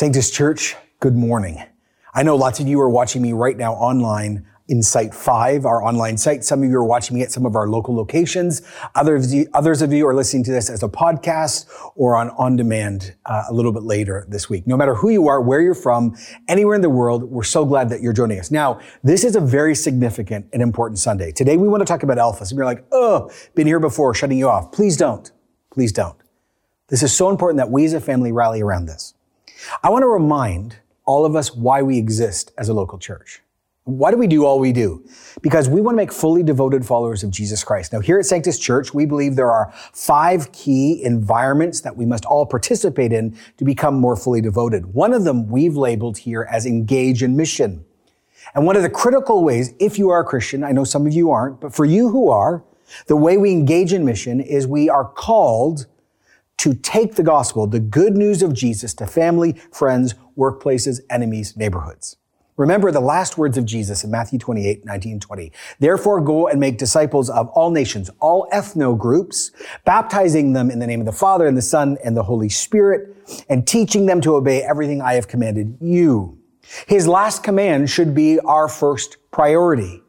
Sanctus Church, good morning. I know lots of you are watching me right now online in Site 5, our online site. Some of you are watching me at some of our local locations. Others of you, others of you are listening to this as a podcast or on on demand uh, a little bit later this week. No matter who you are, where you're from, anywhere in the world, we're so glad that you're joining us. Now, this is a very significant and important Sunday. Today, we want to talk about Alpha. Some of you are like, oh, been here before, shutting you off. Please don't. Please don't. This is so important that we as a family rally around this. I want to remind all of us why we exist as a local church. Why do we do all we do? Because we want to make fully devoted followers of Jesus Christ. Now, here at Sanctus Church, we believe there are five key environments that we must all participate in to become more fully devoted. One of them we've labeled here as engage in mission. And one of the critical ways, if you are a Christian, I know some of you aren't, but for you who are, the way we engage in mission is we are called to take the gospel, the good news of Jesus to family, friends, workplaces, enemies, neighborhoods. Remember the last words of Jesus in Matthew 28, 19, 20. Therefore go and make disciples of all nations, all ethno groups, baptizing them in the name of the Father and the Son and the Holy Spirit, and teaching them to obey everything I have commanded you. His last command should be our first priority.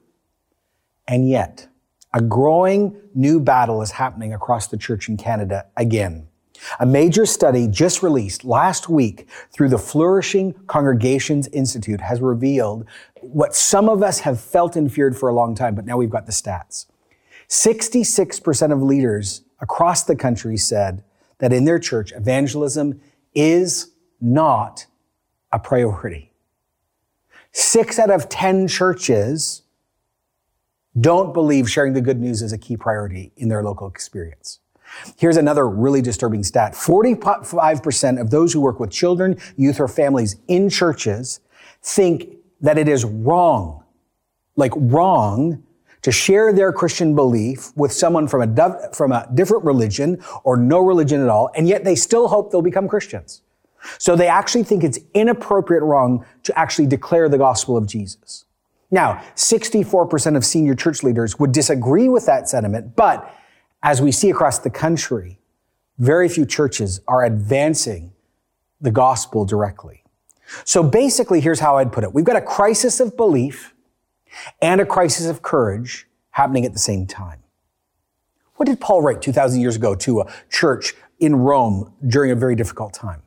And yet, a growing new battle is happening across the church in Canada again. A major study just released last week through the Flourishing Congregations Institute has revealed what some of us have felt and feared for a long time, but now we've got the stats. 66% of leaders across the country said that in their church, evangelism is not a priority. Six out of 10 churches don't believe sharing the good news is a key priority in their local experience. Here's another really disturbing stat. 45% of those who work with children, youth, or families in churches think that it is wrong, like wrong, to share their Christian belief with someone from a, from a different religion or no religion at all, and yet they still hope they'll become Christians. So they actually think it's inappropriate wrong to actually declare the gospel of Jesus. Now, 64% of senior church leaders would disagree with that sentiment, but as we see across the country, very few churches are advancing the gospel directly. So basically, here's how I'd put it. We've got a crisis of belief and a crisis of courage happening at the same time. What did Paul write 2,000 years ago to a church in Rome during a very difficult time?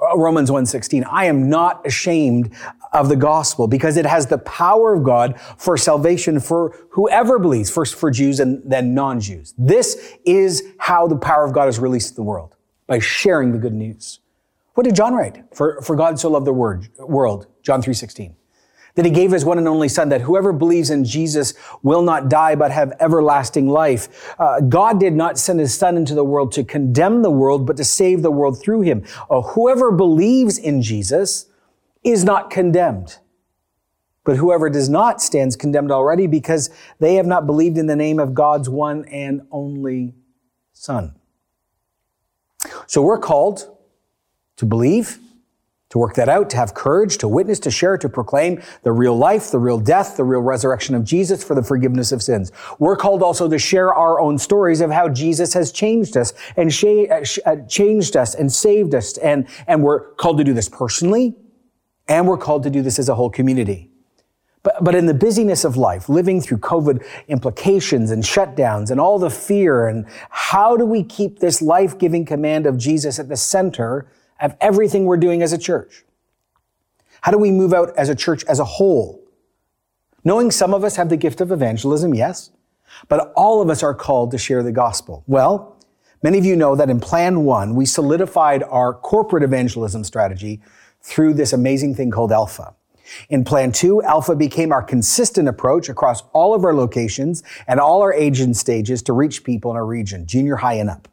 Uh, Romans 1:16 I am not ashamed of the gospel because it has the power of God for salvation for whoever believes first for Jews and then non-Jews. This is how the power of God is released to the world by sharing the good news. What did John write? For, for God so loved the word, world, John 3:16 that he gave his one and only son, that whoever believes in Jesus will not die but have everlasting life. Uh, God did not send his son into the world to condemn the world, but to save the world through him. Uh, whoever believes in Jesus is not condemned. But whoever does not stands condemned already because they have not believed in the name of God's one and only son. So we're called to believe, to work that out, to have courage, to witness, to share, to proclaim the real life, the real death, the real resurrection of Jesus for the forgiveness of sins. We're called also to share our own stories of how Jesus has changed us and uh, uh, changed us and saved us. And, and we're called to do this personally, and we're called to do this as a whole community. But, but in the busyness of life, living through COVID implications and shutdowns and all the fear and how do we keep this life-giving command of Jesus at the center of everything we're doing as a church? How do we move out as a church as a whole? Knowing some of us have the gift of evangelism, yes, but all of us are called to share the gospel. Well, many of you know that in Plan 1, we solidified our corporate evangelism strategy through this amazing thing called Alpha. In Plan 2, Alpha became our consistent approach across all of our locations and all our age and stages to reach people in our region, junior high and up.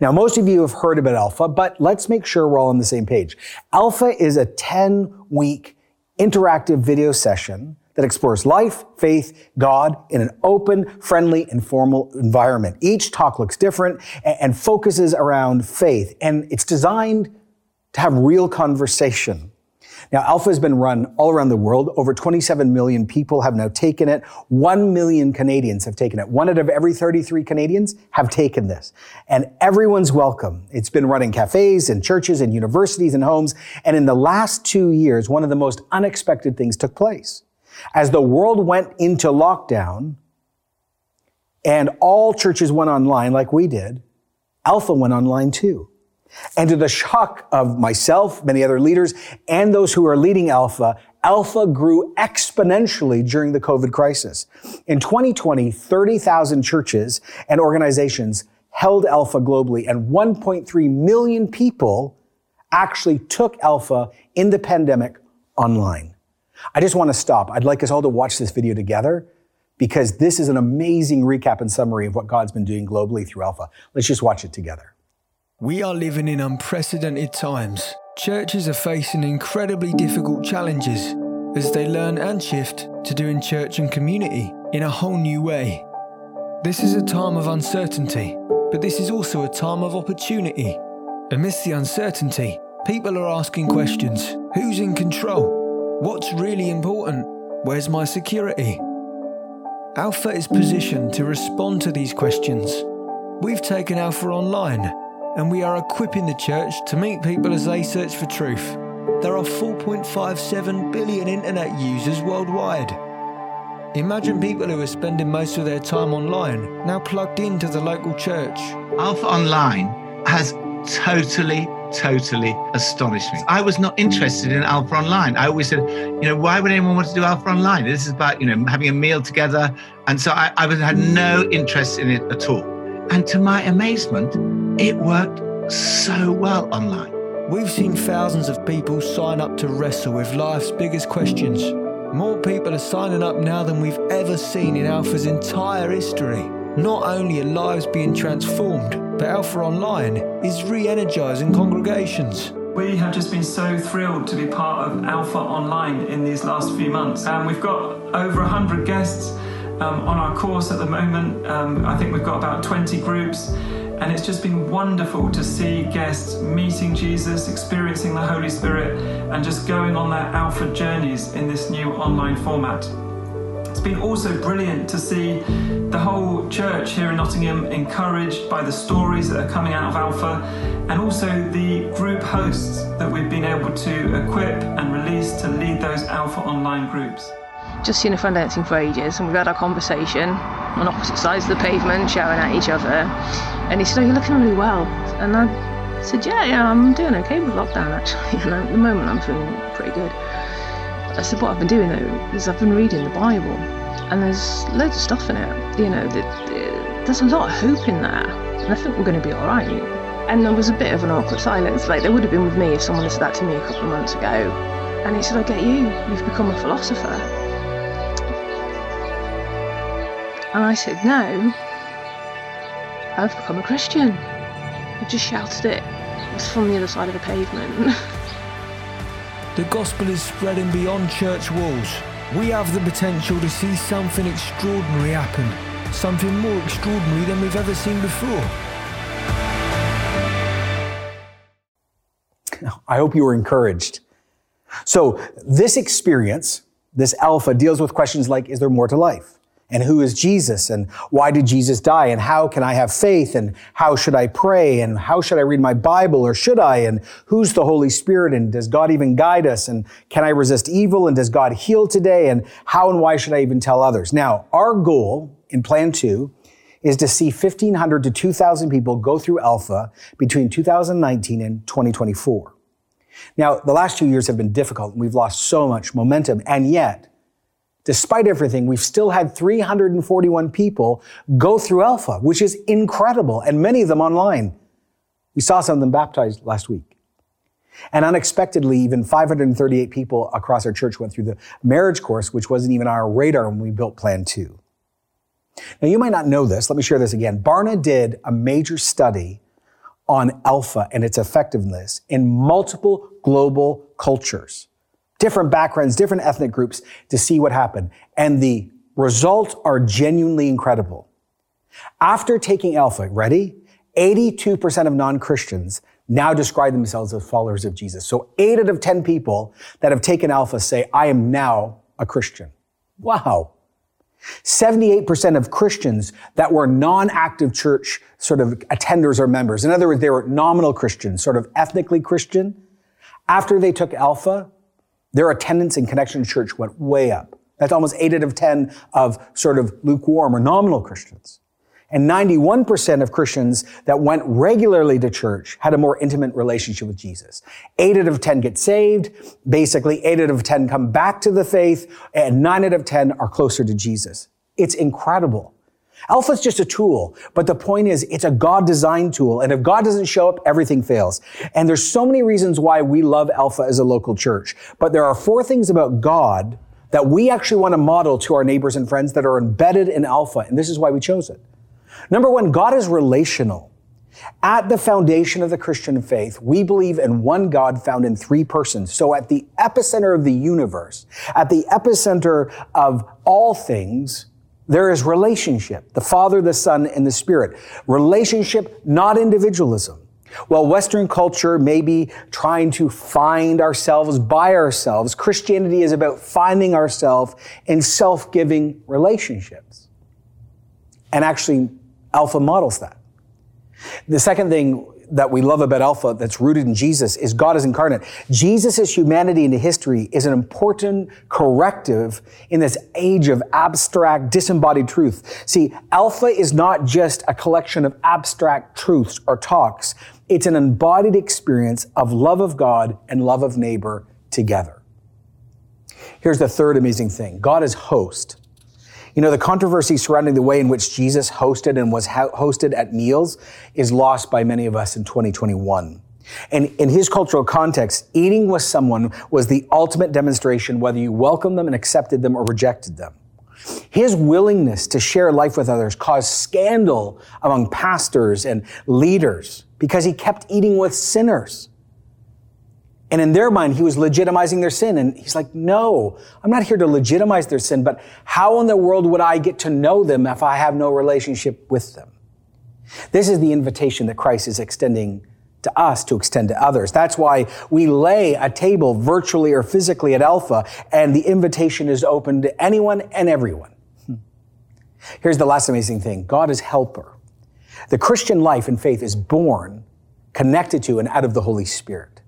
Now, most of you have heard about Alpha, but let's make sure we're all on the same page. Alpha is a 10 week interactive video session that explores life, faith, God in an open, friendly, informal environment. Each talk looks different and focuses around faith, and it's designed to have real conversation. Now, Alpha has been run all around the world. Over 27 million people have now taken it. 1 million Canadians have taken it. One out of every 33 Canadians have taken this. And everyone's welcome. It's been run in cafes and churches and universities and homes. And in the last two years, one of the most unexpected things took place. As the world went into lockdown and all churches went online like we did, Alpha went online too. And to the shock of myself, many other leaders, and those who are leading Alpha, Alpha grew exponentially during the COVID crisis. In 2020, 30,000 churches and organizations held Alpha globally, and 1.3 million people actually took Alpha in the pandemic online. I just want to stop. I'd like us all to watch this video together because this is an amazing recap and summary of what God's been doing globally through Alpha. Let's just watch it together. We are living in unprecedented times. Churches are facing incredibly difficult challenges as they learn and shift to doing church and community in a whole new way. This is a time of uncertainty, but this is also a time of opportunity. Amidst the uncertainty, people are asking questions Who's in control? What's really important? Where's my security? Alpha is positioned to respond to these questions. We've taken Alpha online and we are equipping the church to meet people as they search for truth. There are 4.57 billion internet users worldwide. Imagine people who are spending most of their time online now plugged into the local church. Alpha Online has totally, totally astonished me. I was not interested in Alpha Online. I always said, you know, why would anyone want to do Alpha Online? This is about, you know, having a meal together. And so I, I had no interest in it at all. And to my amazement, it worked so well online. We've seen thousands of people sign up to wrestle with life's biggest questions. More people are signing up now than we've ever seen in Alpha's entire history. Not only are lives being transformed, but Alpha Online is re energizing congregations. We have just been so thrilled to be part of Alpha Online in these last few months. And we've got over 100 guests um, on our course at the moment. Um, I think we've got about 20 groups. And it's just been wonderful to see guests meeting Jesus, experiencing the Holy Spirit, and just going on their alpha journeys in this new online format. It's been also brilliant to see the whole church here in Nottingham encouraged by the stories that are coming out of Alpha and also the group hosts that we've been able to equip and release to lead those Alpha online groups just seen a friend dancing for ages and we've had our conversation on opposite sides of the pavement shouting at each other. And he said oh you're looking really well. And I said yeah yeah I'm doing okay with lockdown actually. And at the moment I'm feeling pretty good. I said what I've been doing though is I've been reading the Bible and there's loads of stuff in it you know there's a lot of hope in there and I think we're going to be alright and there was a bit of an awkward silence like there would have been with me if someone had said that to me a couple of months ago. And he said I get you you've become a philosopher And I said, No, I've become a Christian. I just shouted it. It was from the other side of the pavement. the gospel is spreading beyond church walls. We have the potential to see something extraordinary happen, something more extraordinary than we've ever seen before. I hope you were encouraged. So, this experience, this alpha, deals with questions like Is there more to life? And who is Jesus? And why did Jesus die? And how can I have faith? And how should I pray? And how should I read my Bible? Or should I? And who's the Holy Spirit? And does God even guide us? And can I resist evil? And does God heal today? And how and why should I even tell others? Now, our goal in plan two is to see 1500 to 2000 people go through alpha between 2019 and 2024. Now, the last two years have been difficult. And we've lost so much momentum. And yet despite everything, we've still had 341 people go through Alpha, which is incredible, and many of them online. We saw some of them baptized last week. And unexpectedly, even 538 people across our church went through the marriage course, which wasn't even on our radar when we built Plan 2. Now, you might not know this. Let me share this again. Barna did a major study on Alpha and its effectiveness in multiple global cultures different backgrounds, different ethnic groups to see what happened. And the results are genuinely incredible. After taking Alpha, ready? 82% of non-Christians now describe themselves as followers of Jesus. So eight out of 10 people that have taken Alpha say, I am now a Christian. Wow. 78% of Christians that were non-active church sort of attenders or members. In other words, they were nominal Christians, sort of ethnically Christian. After they took Alpha, their attendance and connection to church went way up. That's almost eight out of 10 of sort of lukewarm or nominal Christians. And 91% of Christians that went regularly to church had a more intimate relationship with Jesus. Eight out of 10 get saved. Basically, eight out of 10 come back to the faith and nine out of 10 are closer to Jesus. It's incredible. Alpha is just a tool, but the point is it's a God designed tool. And if God doesn't show up, everything fails. And there's so many reasons why we love Alpha as a local church. But there are four things about God that we actually want to model to our neighbors and friends that are embedded in Alpha. And this is why we chose it. Number one, God is relational. At the foundation of the Christian faith, we believe in one God found in three persons. So at the epicenter of the universe, at the epicenter of all things, there is relationship. The Father, the Son, and the Spirit. Relationship, not individualism. While Western culture may be trying to find ourselves by ourselves, Christianity is about finding ourselves in self-giving relationships. And actually Alpha models that. The second thing that we love about Alpha that's rooted in Jesus is God is incarnate. Jesus' humanity into history is an important corrective in this age of abstract, disembodied truth. See, Alpha is not just a collection of abstract truths or talks. It's an embodied experience of love of God and love of neighbor together. Here's the third amazing thing. God is host. You know, the controversy surrounding the way in which Jesus hosted and was hosted at meals is lost by many of us in 2021. And in his cultural context, eating with someone was the ultimate demonstration whether you welcomed them and accepted them or rejected them. His willingness to share life with others caused scandal among pastors and leaders because he kept eating with sinners. And in their mind, he was legitimizing their sin. And he's like, no, I'm not here to legitimize their sin, but how in the world would I get to know them if I have no relationship with them? This is the invitation that Christ is extending to us to extend to others. That's why we lay a table virtually or physically at Alpha, and the invitation is open to anyone and everyone. Hmm. Here's the last amazing thing God is helper. The Christian life and faith is born, connected to, and out of the Holy Spirit.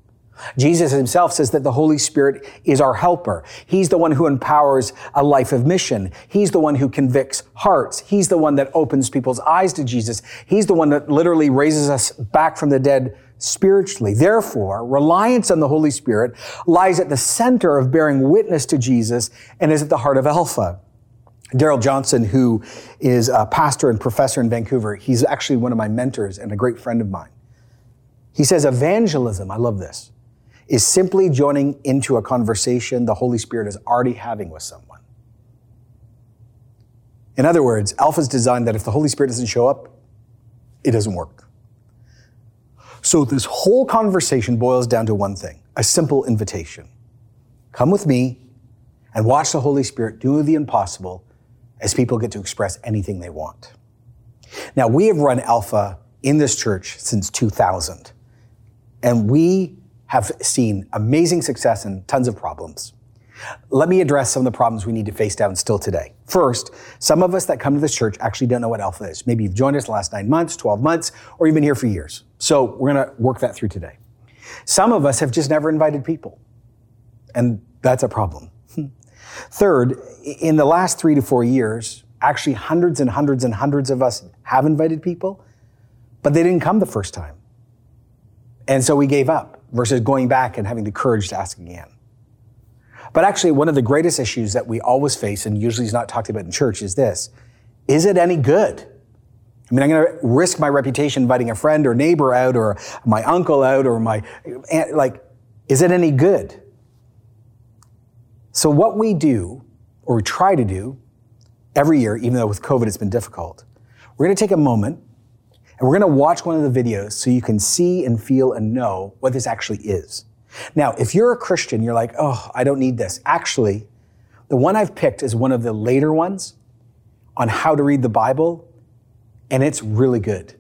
Jesus himself says that the Holy Spirit is our helper. He's the one who empowers a life of mission. He's the one who convicts hearts. He's the one that opens people's eyes to Jesus. He's the one that literally raises us back from the dead spiritually. Therefore, reliance on the Holy Spirit lies at the center of bearing witness to Jesus and is at the heart of Alpha. Darrell Johnson, who is a pastor and professor in Vancouver, he's actually one of my mentors and a great friend of mine. He says evangelism, I love this, is simply joining into a conversation the Holy Spirit is already having with someone. In other words, Alpha is designed that if the Holy Spirit doesn't show up, it doesn't work. So this whole conversation boils down to one thing, a simple invitation. Come with me and watch the Holy Spirit do the impossible as people get to express anything they want. Now, we have run Alpha in this church since 2000, and we have seen amazing success and tons of problems. Let me address some of the problems we need to face down still today. First, some of us that come to this church actually don't know what Alpha is. Maybe you've joined us the last nine months, 12 months, or you've been here for years. So we're going to work that through today. Some of us have just never invited people, and that's a problem. Third, in the last three to four years, actually hundreds and hundreds and hundreds of us have invited people, but they didn't come the first time. And so we gave up versus going back and having the courage to ask again. But actually, one of the greatest issues that we always face, and usually is not talked about in church, is this Is it any good? I mean, I'm going to risk my reputation inviting a friend or neighbor out or my uncle out or my aunt. Like, is it any good? So, what we do, or we try to do every year, even though with COVID it's been difficult, we're going to take a moment and we're going to watch one of the videos so you can see and feel and know what this actually is. Now, if you're a Christian, you're like, oh, I don't need this. Actually, the one I've picked is one of the later ones on how to read the Bible, and it's really good.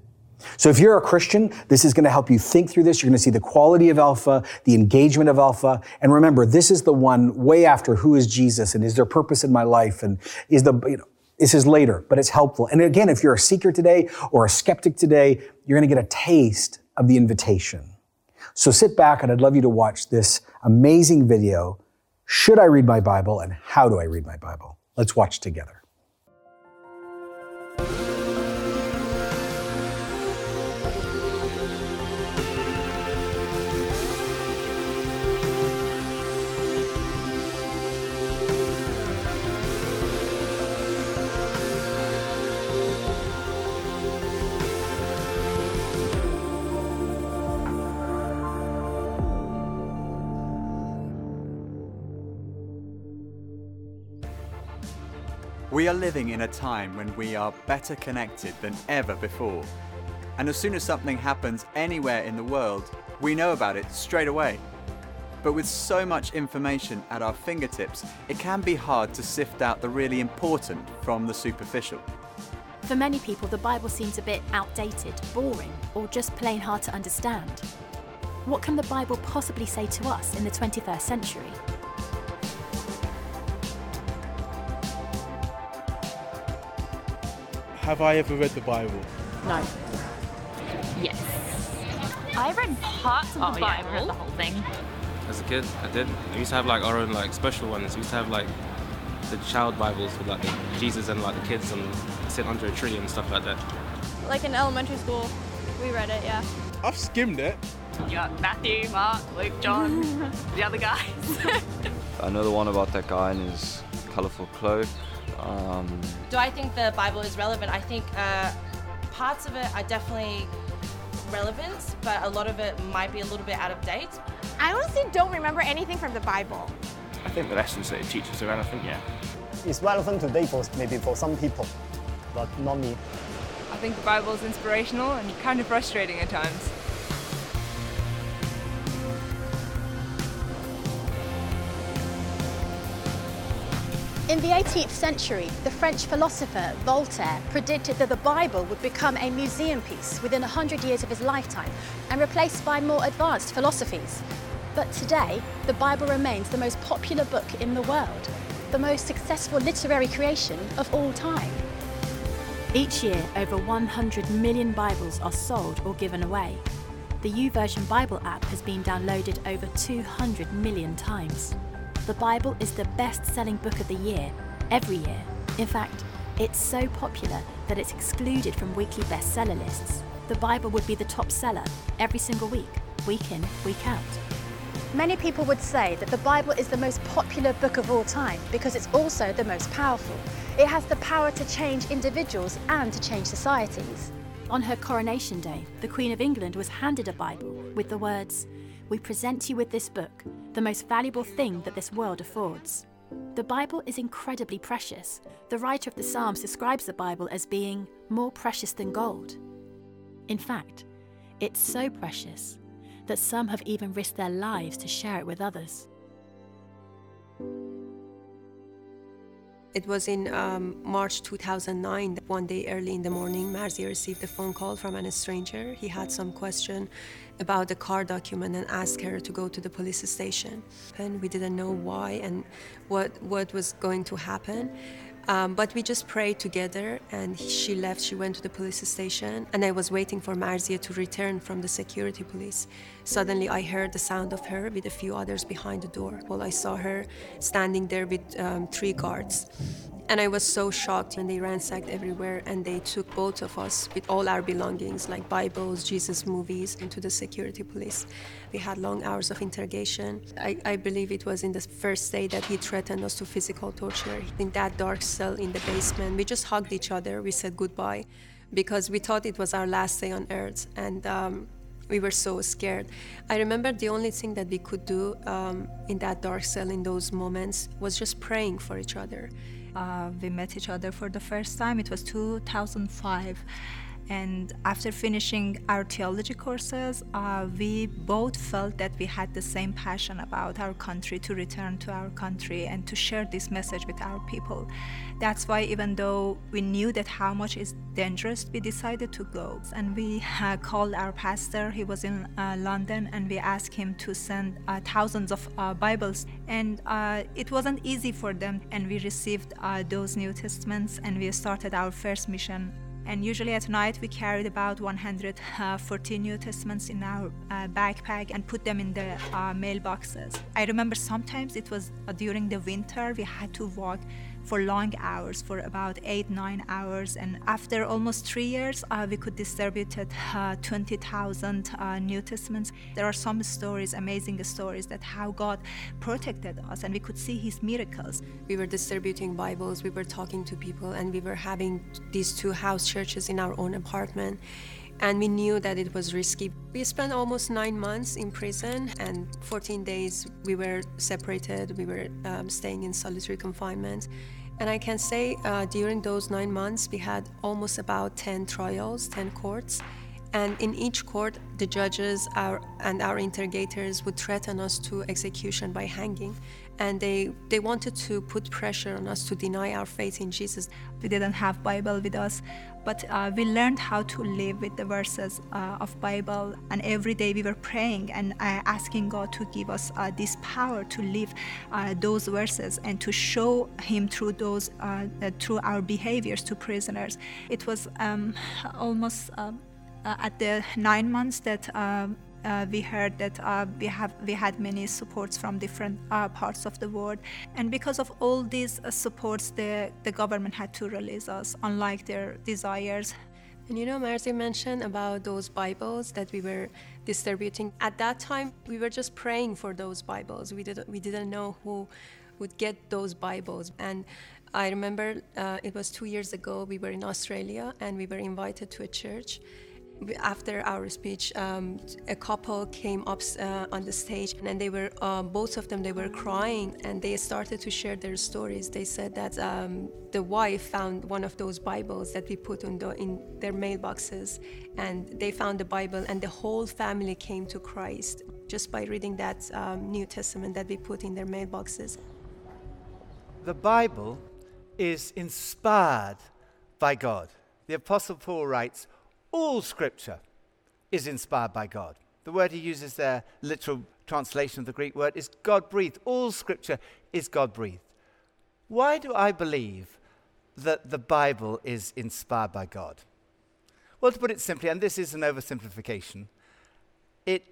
So if you're a Christian, this is going to help you think through this. You're going to see the quality of Alpha, the engagement of Alpha. And remember, this is the one way after who is Jesus and is there purpose in my life and is the, you know, this is later, but it's helpful. And again, if you're a seeker today or a skeptic today, you're going to get a taste of the invitation. So sit back and I'd love you to watch this amazing video. Should I read my Bible and how do I read my Bible? Let's watch together. We are living in a time when we are better connected than ever before. And as soon as something happens anywhere in the world, we know about it straight away. But with so much information at our fingertips, it can be hard to sift out the really important from the superficial. For many people, the Bible seems a bit outdated, boring, or just plain hard to understand. What can the Bible possibly say to us in the 21st century? Have I ever read the Bible? No. Yes. I read parts of Oh, the yeah, I Bible. read the whole thing. As a kid, I did. We used to have like our own like special ones. We used to have like the child Bibles with like Jesus and like the kids and sit under a tree and stuff like that. Like in elementary school, we read it, yeah. I've skimmed it. You got Matthew, Mark, Luke, John, the other guys. Another one about that guy in his colourful cloak. Um, Do I think the Bible is relevant? I think uh, parts of it are definitely relevant, but a lot of it might be a little bit out of date. I honestly don't remember anything from the Bible. I think the lessons that it teaches are relevant, yeah. It's relevant today for maybe for some people, but not me. I think the Bible is inspirational and kind of frustrating at times. In the 18th century, the French philosopher Voltaire predicted that the Bible would become a museum piece within 100 years of his lifetime and replaced by more advanced philosophies. But today, the Bible remains the most popular book in the world, the most successful literary creation of all time. Each year, over 100 million Bibles are sold or given away. The YouVersion Bible app has been downloaded over 200 million times. The Bible is the best selling book of the year, every year. In fact, it's so popular that it's excluded from weekly bestseller lists. The Bible would be the top seller every single week, week in, week out. Many people would say that the Bible is the most popular book of all time because it's also the most powerful. It has the power to change individuals and to change societies. On her coronation day, the Queen of England was handed a Bible with the words, We present you with this book, the most valuable thing that this world affords. The Bible is incredibly precious. The writer of the Psalms describes the Bible as being more precious than gold. In fact, it's so precious that some have even risked their lives to share it with others. It was in um, March 2009. that One day early in the morning, Marzi received a phone call from an stranger. He had some question about the car document and asked her to go to the police station. And we didn't know why and what, what was going to happen. Um, but we just prayed together and she left. She went to the police station and I was waiting for Marzia to return from the security police. Suddenly I heard the sound of her with a few others behind the door. Well, I saw her standing there with um, three guards. And I was so shocked when they ransacked everywhere and they took both of us with all our belongings, like Bibles, Jesus movies, into the security police. We had long hours of interrogation. I, I believe it was in the first day that he threatened us to physical torture. In that dark cell in the basement, we just hugged each other. We said goodbye because we thought it was our last day on earth. And um, we were so scared. I remember the only thing that we could do um, in that dark cell in those moments was just praying for each other. Uh, we met each other for the first time. It was 2005, And after finishing our theology courses, uh, we both felt that we had the same passion about our country to return to our country and to share this message with our people. That's why, even though we knew that how much is dangerous, we decided to go. And we uh, called our pastor, he was in uh, London, and we asked him to send uh, thousands of uh, Bibles. And uh, it wasn't easy for them, and we received those New Testaments and we started our first mission and usually at night we carried about 140 New Testaments in our uh, backpack and put them in the uh, mailboxes. I remember sometimes it was uh, during the winter we had to walk for long hours, for about eight, nine hours. And after almost three years, uh, we could distribute uh, 20,000 uh, New Testaments. There are some stories, amazing stories, that how God protected us and we could see His miracles. We were distributing Bibles, we were talking to people, and we were having these two house churches in our own apartment and we knew that it was risky. We spent almost nine months in prison, and 14 days we were separated. We were um, staying in solitary confinement. And I can say uh, during those nine months, we had almost about 10 trials, 10 courts. And in each court, the judges and our interrogators would threaten us to execution by hanging. And they, they wanted to put pressure on us to deny our faith in Jesus. We didn't have Bible with us, but uh, we learned how to live with the verses uh, of Bible. And every day we were praying and uh, asking God to give us uh, this power to live uh, those verses and to show Him through those, uh, through our behaviors to prisoners. It was um, almost um, at the nine months that um, uh, we heard that uh, we have we had many supports from different uh, parts of the world, and because of all these uh, supports, the the government had to release us, unlike their desires. And you know, Marzi mentioned about those Bibles that we were distributing. At that time, we were just praying for those Bibles. We didn't we didn't know who would get those Bibles, and I remember uh, it was two years ago. We were in Australia, and we were invited to a church after our speech, um, a couple came up uh, on the stage and they were, uh, both of them, they were crying and they started to share their stories. They said that um, the wife found one of those Bibles that we put in, the, in their mailboxes and they found the Bible and the whole family came to Christ just by reading that um, New Testament that we put in their mailboxes. The Bible is inspired by God. The Apostle Paul writes, all scripture is inspired by God. The word he uses there, literal translation of the Greek word, is God breathed. All scripture is God breathed. Why do I believe that the Bible is inspired by God? Well, to put it simply, and this is an oversimplification, it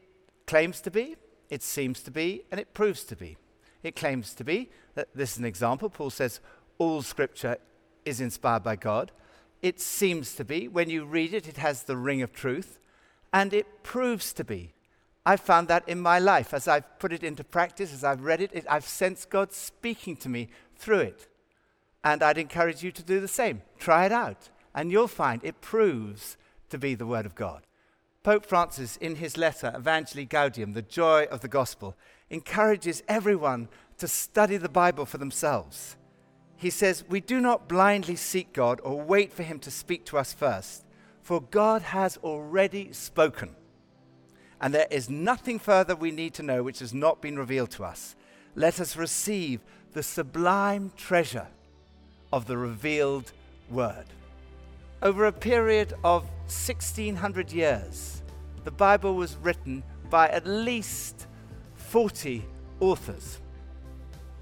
claims to be, it seems to be, and it proves to be. It claims to be, that this is an example. Paul says, all scripture is inspired by God. It seems to be. When you read it, it has the ring of truth, and it proves to be. I've found that in my life. As I've put it into practice, as I've read it, it, I've sensed God speaking to me through it. And I'd encourage you to do the same. Try it out, and you'll find it proves to be the Word of God. Pope Francis, in his letter, Evangelii Gaudium, the joy of the gospel, encourages everyone to study the Bible for themselves he says, We do not blindly seek God or wait for him to speak to us first, for God has already spoken. And there is nothing further we need to know which has not been revealed to us. Let us receive the sublime treasure of the revealed word. Over a period of 1600 years, the Bible was written by at least 40 authors.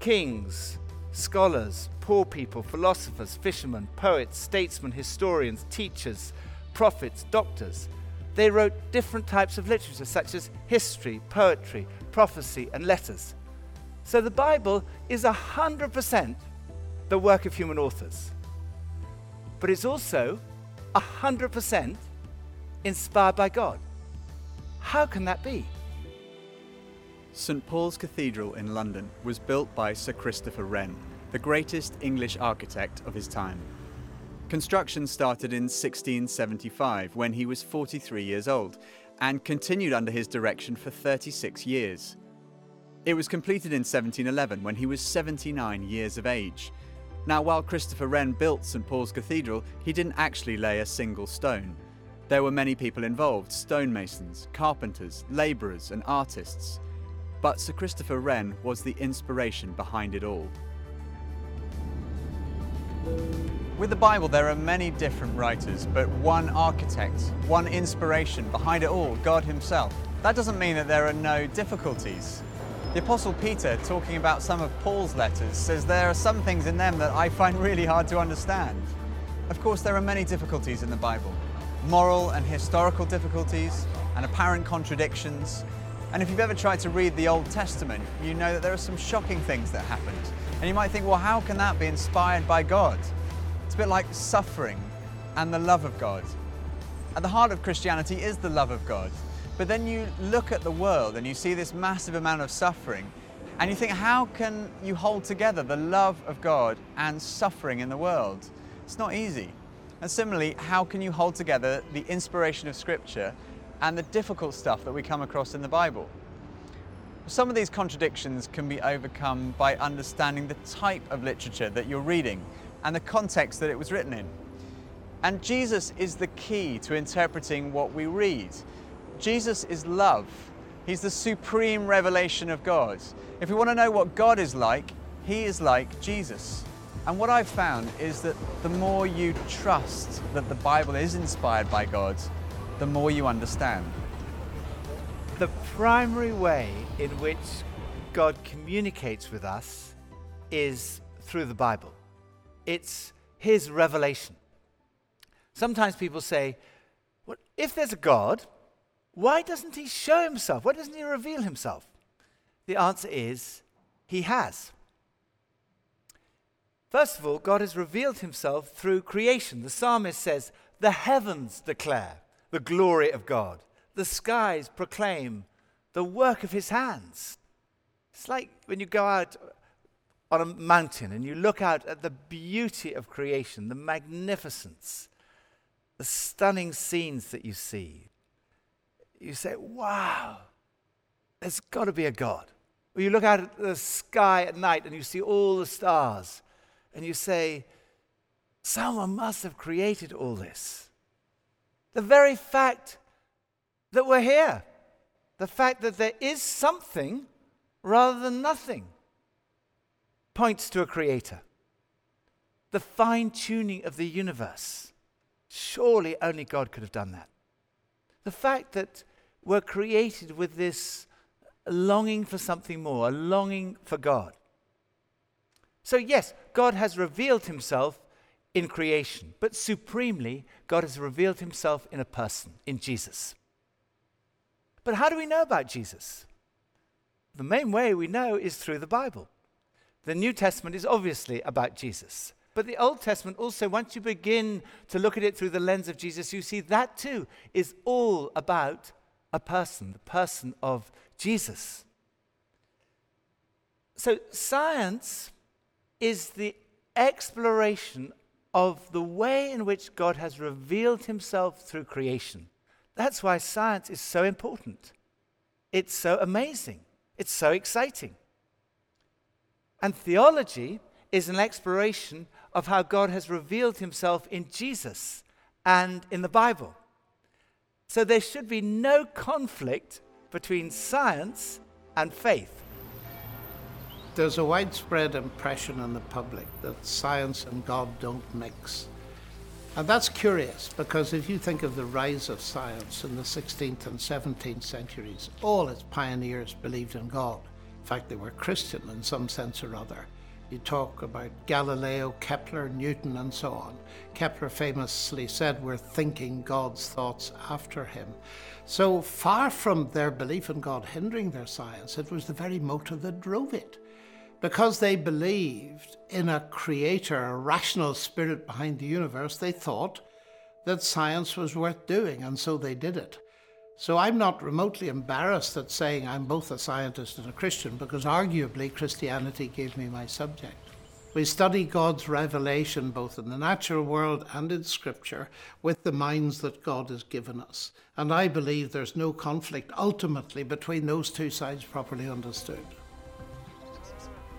Kings, scholars, poor people, philosophers, fishermen, poets, statesmen, historians, teachers, prophets, doctors. They wrote different types of literature, such as history, poetry, prophecy, and letters. So the Bible is 100% the work of human authors. But it's also 100% inspired by God. How can that be? St Paul's Cathedral in London was built by Sir Christopher Wren, the greatest English architect of his time. Construction started in 1675 when he was 43 years old and continued under his direction for 36 years. It was completed in 1711 when he was 79 years of age. Now, while Christopher Wren built St Paul's Cathedral, he didn't actually lay a single stone. There were many people involved stonemasons, carpenters, labourers, and artists. But Sir Christopher Wren was the inspiration behind it all. With the Bible, there are many different writers, but one architect, one inspiration behind it all God Himself. That doesn't mean that there are no difficulties. The Apostle Peter, talking about some of Paul's letters, says there are some things in them that I find really hard to understand. Of course, there are many difficulties in the Bible moral and historical difficulties, and apparent contradictions. And if you've ever tried to read the Old Testament, you know that there are some shocking things that happened. And you might think, well, how can that be inspired by God? It's a bit like suffering and the love of God. At the heart of Christianity is the love of God. But then you look at the world and you see this massive amount of suffering, and you think, how can you hold together the love of God and suffering in the world? It's not easy. And similarly, how can you hold together the inspiration of Scripture and the difficult stuff that we come across in the Bible? Some of these contradictions can be overcome by understanding the type of literature that you're reading and the context that it was written in. And Jesus is the key to interpreting what we read. Jesus is love. He's the supreme revelation of God. If we want to know what God is like, He is like Jesus. And what I've found is that the more you trust that the Bible is inspired by God, the more you understand. The primary way in which God communicates with us is through the Bible. It's His revelation. Sometimes people say, well, if there's a God, why doesn't He show Himself? Why doesn't He reveal Himself? The answer is He has. First of all, God has revealed himself through creation. The psalmist says, The heavens declare the glory of God, the skies proclaim the work of his hands. It's like when you go out on a mountain and you look out at the beauty of creation, the magnificence, the stunning scenes that you see. You say, Wow, there's got to be a God. Or you look out at the sky at night and you see all the stars and you say, Someone must have created all this. The very fact that we're here, the fact that there is something rather than nothing, points to a creator. The fine tuning of the universe. Surely only God could have done that. The fact that we're created with this longing for something more, a longing for God. So, yes, God has revealed himself in creation, but supremely, God has revealed himself in a person, in Jesus. But how do we know about Jesus? The main way we know is through the Bible. The New Testament is obviously about Jesus. But the Old Testament also, once you begin to look at it through the lens of Jesus, you see that too is all about a person, the person of Jesus. So science is the exploration of the way in which God has revealed himself through creation. That's why science is so important. It's so amazing. It's so exciting. And theology is an exploration of how God has revealed himself in Jesus and in the Bible. So there should be no conflict between science and faith there's a widespread impression in the public that science and God don't mix. And that's curious because if you think of the rise of science in the 16th and 17th centuries, all its pioneers believed in God. In fact, they were Christian in some sense or other. You talk about Galileo, Kepler, Newton, and so on. Kepler famously said, We're thinking God's thoughts after him. So far from their belief in God hindering their science, it was the very motive that drove it because they believed in a creator, a rational spirit behind the universe, they thought that science was worth doing, and so they did it. So I'm not remotely embarrassed at saying I'm both a scientist and a Christian, because arguably Christianity gave me my subject. We study God's revelation both in the natural world and in Scripture with the minds that God has given us. And I believe there's no conflict ultimately between those two sides properly understood.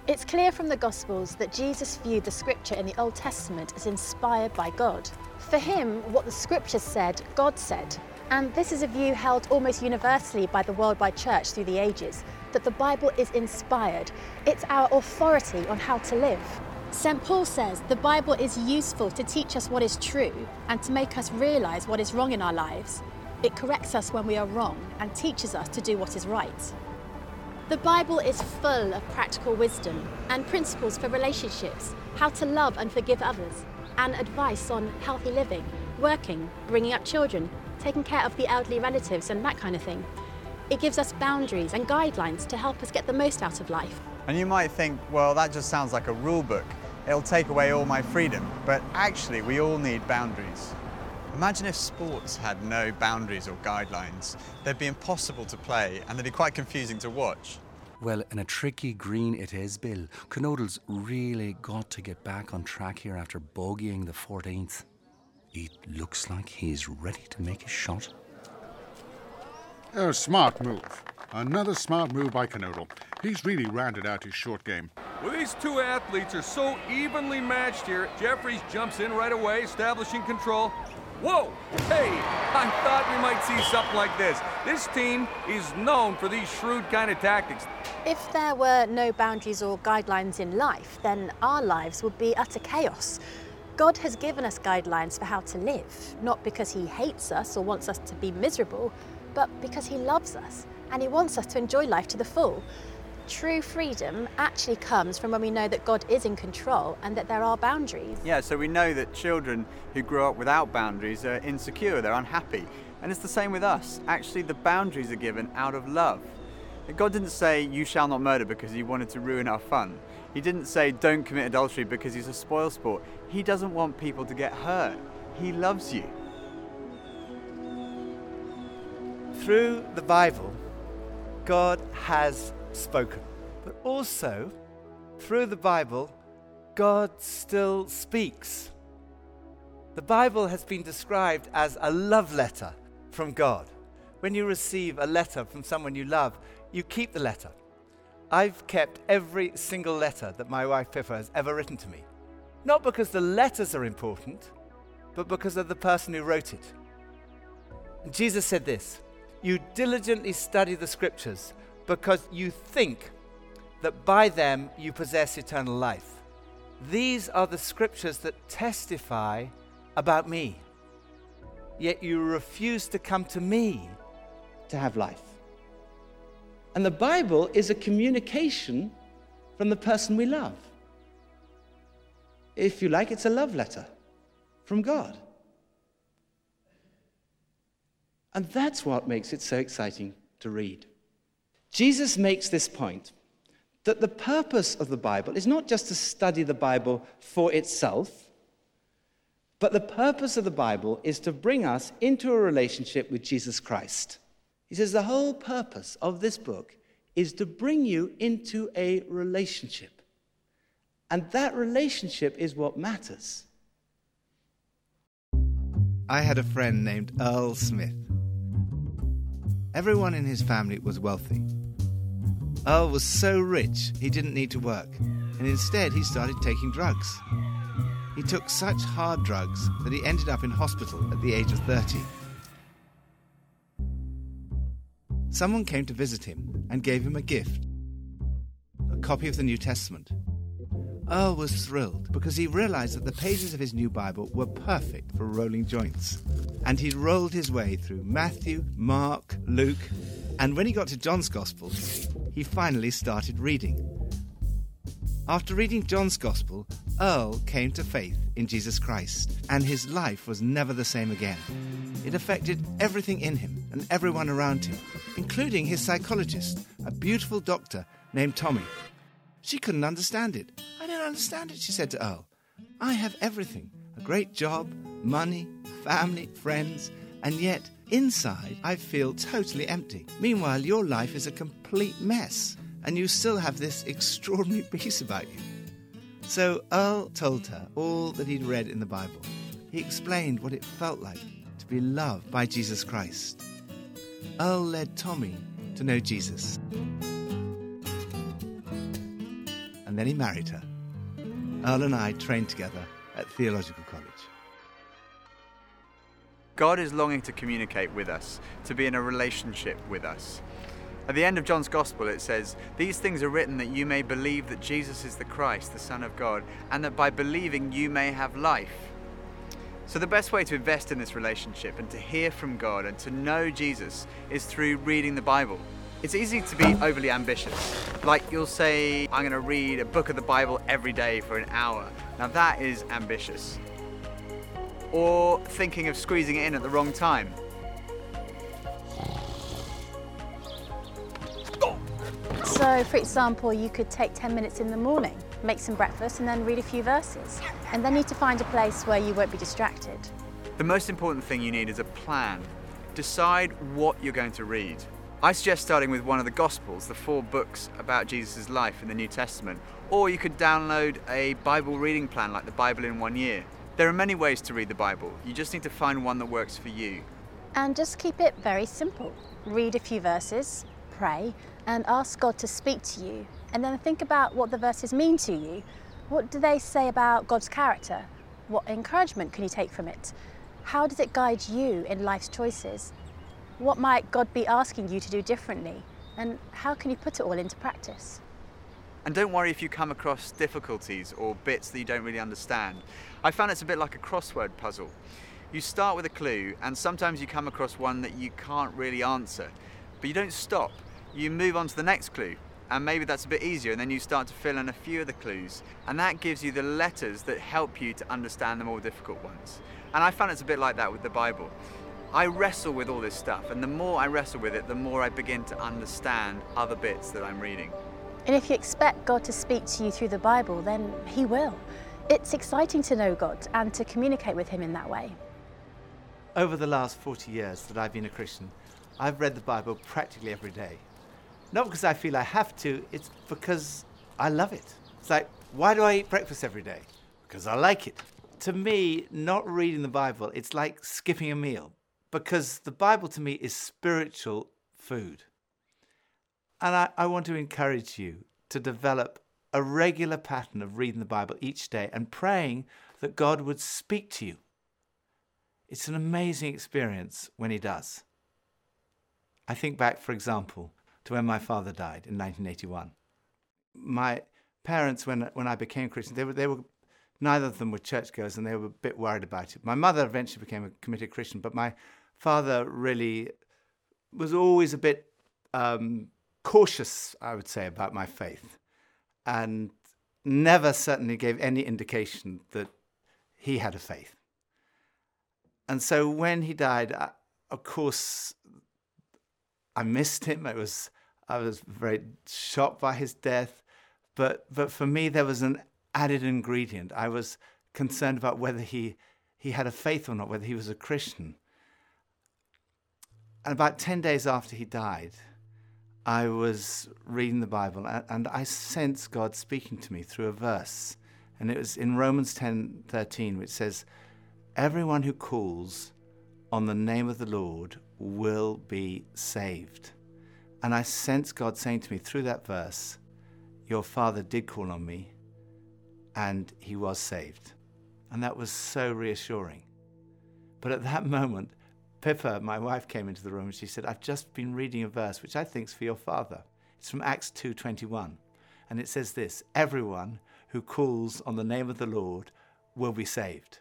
It's clear from the Gospels that Jesus viewed the scripture in the Old Testament as inspired by God. For him, what the scriptures said, God said. And this is a view held almost universally by the worldwide church through the ages that the Bible is inspired. It's our authority on how to live. St. Paul says the Bible is useful to teach us what is true and to make us realise what is wrong in our lives. It corrects us when we are wrong and teaches us to do what is right. The Bible is full of practical wisdom and principles for relationships, how to love and forgive others, and advice on healthy living, working, bringing up children, taking care of the elderly relatives, and that kind of thing. It gives us boundaries and guidelines to help us get the most out of life. And you might think, well, that just sounds like a rule book. It'll take away all my freedom. But actually, we all need boundaries. Imagine if sports had no boundaries or guidelines. They'd be impossible to play and they'd be quite confusing to watch. Well, in a tricky green it is, Bill. Canodle's really got to get back on track here after bogeying the 14th. It looks like he's ready to make a shot. A smart move. Another smart move by Canodle. He's really rounded out his short game. Well, these two athletes are so evenly matched here. Jeffries jumps in right away, establishing control. Whoa! Hey, I thought we might see something like this. This team is known for these shrewd kind of tactics. If there were no boundaries or guidelines in life, then our lives would be utter chaos. God has given us guidelines for how to live, not because He hates us or wants us to be miserable, but because He loves us and He wants us to enjoy life to the full. True freedom actually comes from when we know that God is in control and that there are boundaries. Yeah, so we know that children who grow up without boundaries are insecure, they're unhappy. And it's the same with us. Actually, the boundaries are given out of love. God didn't say, You shall not murder because he wanted to ruin our fun. He didn't say, Don't commit adultery because he's a spoil sport. He doesn't want people to get hurt. He loves you. Through the Bible, God has spoken. But also, through the Bible, God still speaks. The Bible has been described as a love letter from God. When you receive a letter from someone you love, you keep the letter. I've kept every single letter that my wife Pippa has ever written to me. Not because the letters are important, but because of the person who wrote it. And Jesus said this You diligently study the scriptures because you think that by them you possess eternal life. These are the scriptures that testify about me. Yet you refuse to come to me to have life. And the Bible is a communication from the person we love. If you like, it's a love letter from God. And that's what makes it so exciting to read. Jesus makes this point that the purpose of the Bible is not just to study the Bible for itself, but the purpose of the Bible is to bring us into a relationship with Jesus Christ. He says the whole purpose of this book is to bring you into a relationship. And that relationship is what matters. I had a friend named Earl Smith. Everyone in his family was wealthy. Earl was so rich he didn't need to work, and instead he started taking drugs. He took such hard drugs that he ended up in hospital at the age of 30. Someone came to visit him and gave him a gift a copy of the New Testament. Earl was thrilled because he realized that the pages of his new Bible were perfect for rolling joints. And he rolled his way through Matthew, Mark, Luke, and when he got to John's Gospel, he finally started reading. After reading John's Gospel, Earl came to faith in Jesus Christ, and his life was never the same again. It affected everything in him and everyone around him, including his psychologist, a beautiful doctor named Tommy. She couldn't understand it. I don't understand it, she said to Earl. I have everything a great job, money, family, friends, and yet inside I feel totally empty. Meanwhile, your life is a complete mess, and you still have this extraordinary peace about you. So Earl told her all that he'd read in the Bible. He explained what it felt like to be loved by Jesus Christ. Earl led Tommy to know Jesus. And then he married her. Earl and I trained together at theological college. God is longing to communicate with us, to be in a relationship with us. At the end of John's Gospel, it says, These things are written that you may believe that Jesus is the Christ, the Son of God, and that by believing you may have life. So, the best way to invest in this relationship and to hear from God and to know Jesus is through reading the Bible. It's easy to be overly ambitious. Like you'll say, I'm going to read a book of the Bible every day for an hour. Now, that is ambitious. Or thinking of squeezing it in at the wrong time. So, for example, you could take 10 minutes in the morning, make some breakfast, and then read a few verses. And then need to find a place where you won't be distracted. The most important thing you need is a plan. Decide what you're going to read. I suggest starting with one of the Gospels, the four books about Jesus' life in the New Testament, or you could download a Bible reading plan like the Bible in one year. There are many ways to read the Bible, you just need to find one that works for you. And just keep it very simple. Read a few verses, pray, and ask God to speak to you. And then think about what the verses mean to you. What do they say about God's character? What encouragement can you take from it? How does it guide you in life's choices? What might God be asking you to do differently? And how can you put it all into practice? And don't worry if you come across difficulties or bits that you don't really understand. I found it's a bit like a crossword puzzle. You start with a clue, and sometimes you come across one that you can't really answer. But you don't stop. You move on to the next clue, and maybe that's a bit easier, and then you start to fill in a few of the clues. And that gives you the letters that help you to understand the more difficult ones. And I found it's a bit like that with the Bible. I wrestle with all this stuff, and the more I wrestle with it, the more I begin to understand other bits that I'm reading. And if you expect God to speak to you through the Bible, then He will. It's exciting to know God and to communicate with Him in that way. Over the last 40 years that I've been a Christian, I've read the Bible practically every day. Not because I feel I have to, it's because I love it. It's like, why do I eat breakfast every day? Because I like it. To me, not reading the Bible, it's like skipping a meal because the Bible to me is spiritual food. And I, I want to encourage you to develop a regular pattern of reading the Bible each day and praying that God would speak to you. It's an amazing experience when He does. I think back, for example, to when my father died in 1981. My parents, when, when I became Christian, they were, they were, neither of them were churchgoers and they were a bit worried about it. My mother eventually became a committed Christian, but my father really was always a bit um, cautious, I would say, about my faith, and never certainly gave any indication that he had a faith. And so when he died, I, of course, I missed him. I was I was very shocked by his death, but but for me there was an added ingredient. I was concerned about whether he he had a faith or not, whether he was a Christian. And about 10 days after he died, I was reading the Bible and I sensed God speaking to me through a verse. And it was in Romans 10 13, which says, Everyone who calls on the name of the Lord will be saved. And I sensed God saying to me through that verse, Your father did call on me and he was saved. And that was so reassuring. But at that moment, Pippa, my wife, came into the room and she said, I've just been reading a verse which I think's for your father. It's from Acts 2:21. And it says this, everyone who calls on the name of the Lord will be saved.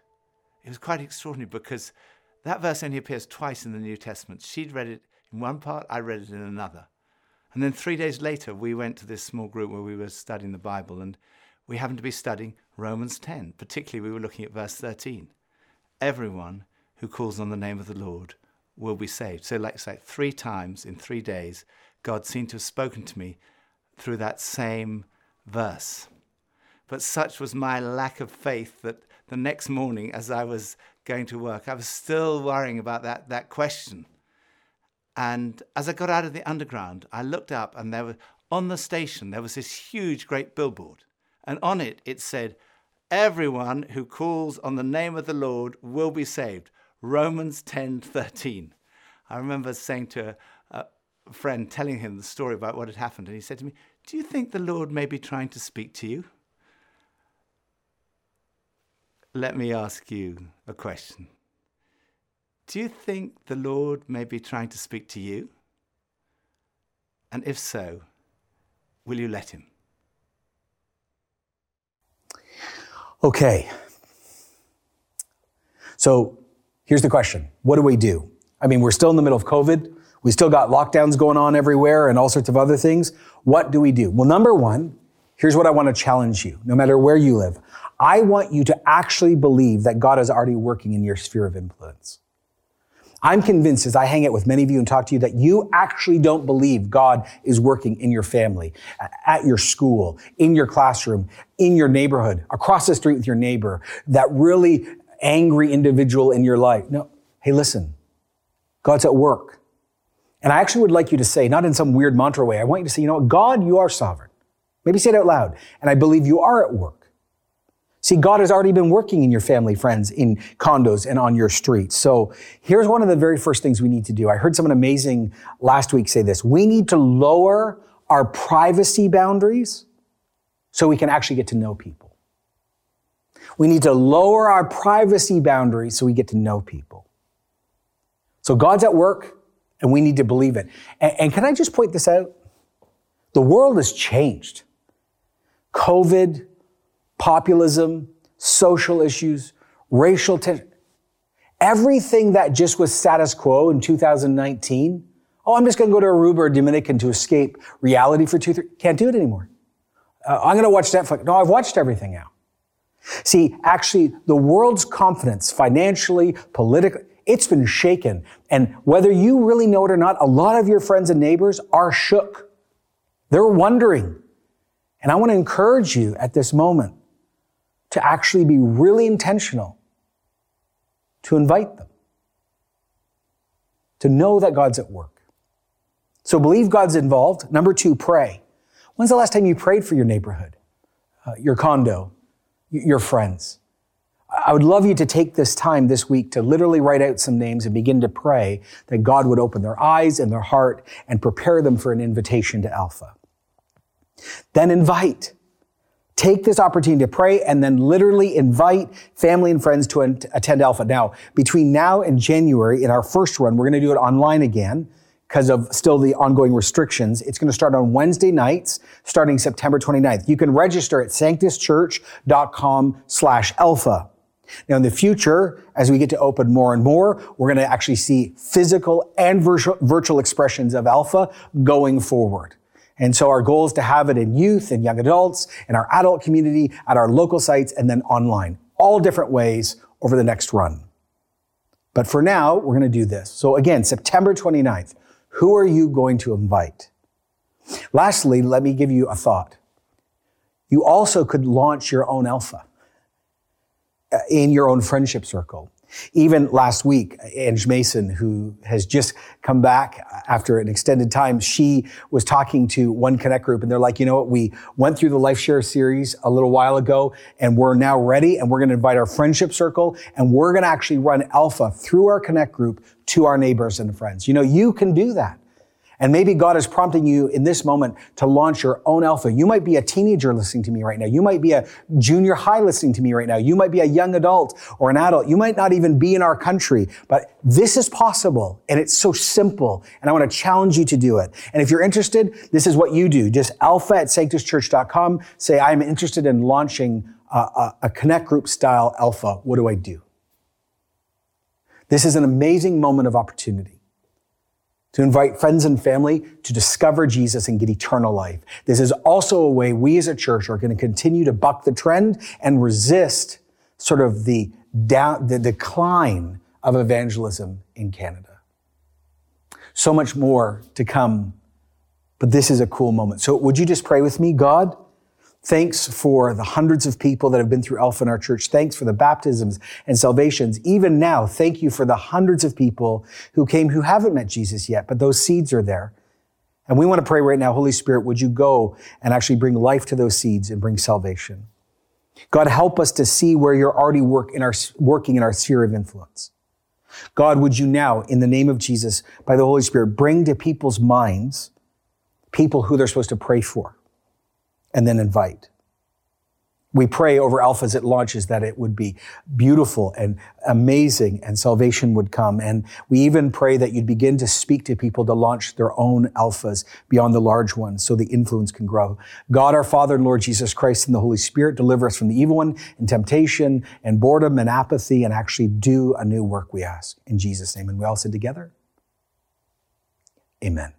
It was quite extraordinary because that verse only appears twice in the New Testament. She'd read it in one part, I read it in another. And then three days later, we went to this small group where we were studying the Bible, and we happened to be studying Romans 10. Particularly, we were looking at verse 13. Everyone who calls on the name of the Lord will be saved. So, like say, three times in three days, God seemed to have spoken to me through that same verse. But such was my lack of faith that the next morning, as I was going to work, I was still worrying about that, that question. And as I got out of the underground, I looked up and there was, on the station, there was this huge, great billboard. And on it, it said, Everyone who calls on the name of the Lord will be saved. Romans 10:13. I remember saying to a, friend telling him the story about what had happened, and he said to me, Do you think the Lord may be trying to speak to you? Let me ask you a question. Do you think the Lord may be trying to speak to you? And if so, will you let him? Okay. So here's the question What do we do? I mean, we're still in the middle of COVID. We still got lockdowns going on everywhere and all sorts of other things. What do we do? Well, number one, here's what I want to challenge you, no matter where you live. I want you to actually believe that God is already working in your sphere of influence. I'm convinced as I hang out with many of you and talk to you that you actually don't believe God is working in your family, at your school, in your classroom, in your neighborhood, across the street with your neighbor, that really angry individual in your life. No. Hey, listen. God's at work. And I actually would like you to say, not in some weird mantra way, I want you to say, you know what? God, you are sovereign. Maybe say it out loud. And I believe you are at work. See, God has already been working in your family, friends, in condos and on your streets. So here's one of the very first things we need to do. I heard someone amazing last week say this. We need to lower our privacy boundaries so we can actually get to know people. We need to lower our privacy boundaries so we get to know people. So God's at work and we need to believe it. And, and can I just point this out? The world has changed. COVID, populism, social issues, racial tension, everything that just was status quo in 2019. Oh, I'm just going to go to Aruba or Dominican to escape reality for two, three. Can't do it anymore. Uh, I'm going to watch Netflix. No, I've watched everything now. See, actually, the world's confidence, financially, politically, it's been shaken. And whether you really know it or not, a lot of your friends and neighbors are shook. They're wondering. And I want to encourage you at this moment to actually be really intentional to invite them, to know that God's at work. So believe God's involved. Number two, pray. When's the last time you prayed for your neighborhood, uh, your condo, your friends? I would love you to take this time this week to literally write out some names and begin to pray that God would open their eyes and their heart and prepare them for an invitation to Alpha. Then invite. Take this opportunity to pray and then literally invite family and friends to attend Alpha. Now, between now and January, in our first run, we're going to do it online again because of still the ongoing restrictions. It's going to start on Wednesday nights, starting September 29th. You can register at sanctuschurch.com slash alpha. Now, in the future, as we get to open more and more, we're going to actually see physical and virtual, virtual expressions of alpha going forward. And so our goal is to have it in youth and young adults, in our adult community, at our local sites, and then online. All different ways over the next run. But for now, we're going to do this. So again, September 29th, who are you going to invite? Lastly, let me give you a thought. You also could launch your own alpha uh, in your own friendship circle. Even last week, Ange Mason, who has just come back after an extended time, she was talking to One Connect group and they're like, you know what? We went through the Life Share series a little while ago and we're now ready and we're going to invite our friendship circle and we're going to actually run alpha through our Connect group to our neighbors and friends. You know, you can do that. And maybe God is prompting you in this moment to launch your own alpha. You might be a teenager listening to me right now. You might be a junior high listening to me right now. You might be a young adult or an adult. You might not even be in our country, but this is possible and it's so simple. And I want to challenge you to do it. And if you're interested, this is what you do. Just alpha at sanctuschurch.com. Say, I'm interested in launching a, a, a connect group style alpha. What do I do? This is an amazing moment of opportunity to invite friends and family to discover Jesus and get eternal life. This is also a way we as a church are going to continue to buck the trend and resist sort of the down, the decline of evangelism in Canada. So much more to come, but this is a cool moment. So would you just pray with me? God, Thanks for the hundreds of people that have been through Alpha in our church. Thanks for the baptisms and salvations. Even now, thank you for the hundreds of people who came who haven't met Jesus yet, but those seeds are there. And we want to pray right now, Holy Spirit, would you go and actually bring life to those seeds and bring salvation? God, help us to see where you're already work in our, working in our sphere of influence. God, would you now, in the name of Jesus, by the Holy Spirit, bring to people's minds people who they're supposed to pray for and then invite? We pray over Alpha as it launches that it would be beautiful and amazing and salvation would come. And we even pray that you'd begin to speak to people to launch their own alphas beyond the large ones so the influence can grow. God, our Father and Lord Jesus Christ and the Holy Spirit deliver us from the evil one and temptation and boredom and apathy and actually do a new work, we ask. In Jesus' name. And we all said together, Amen.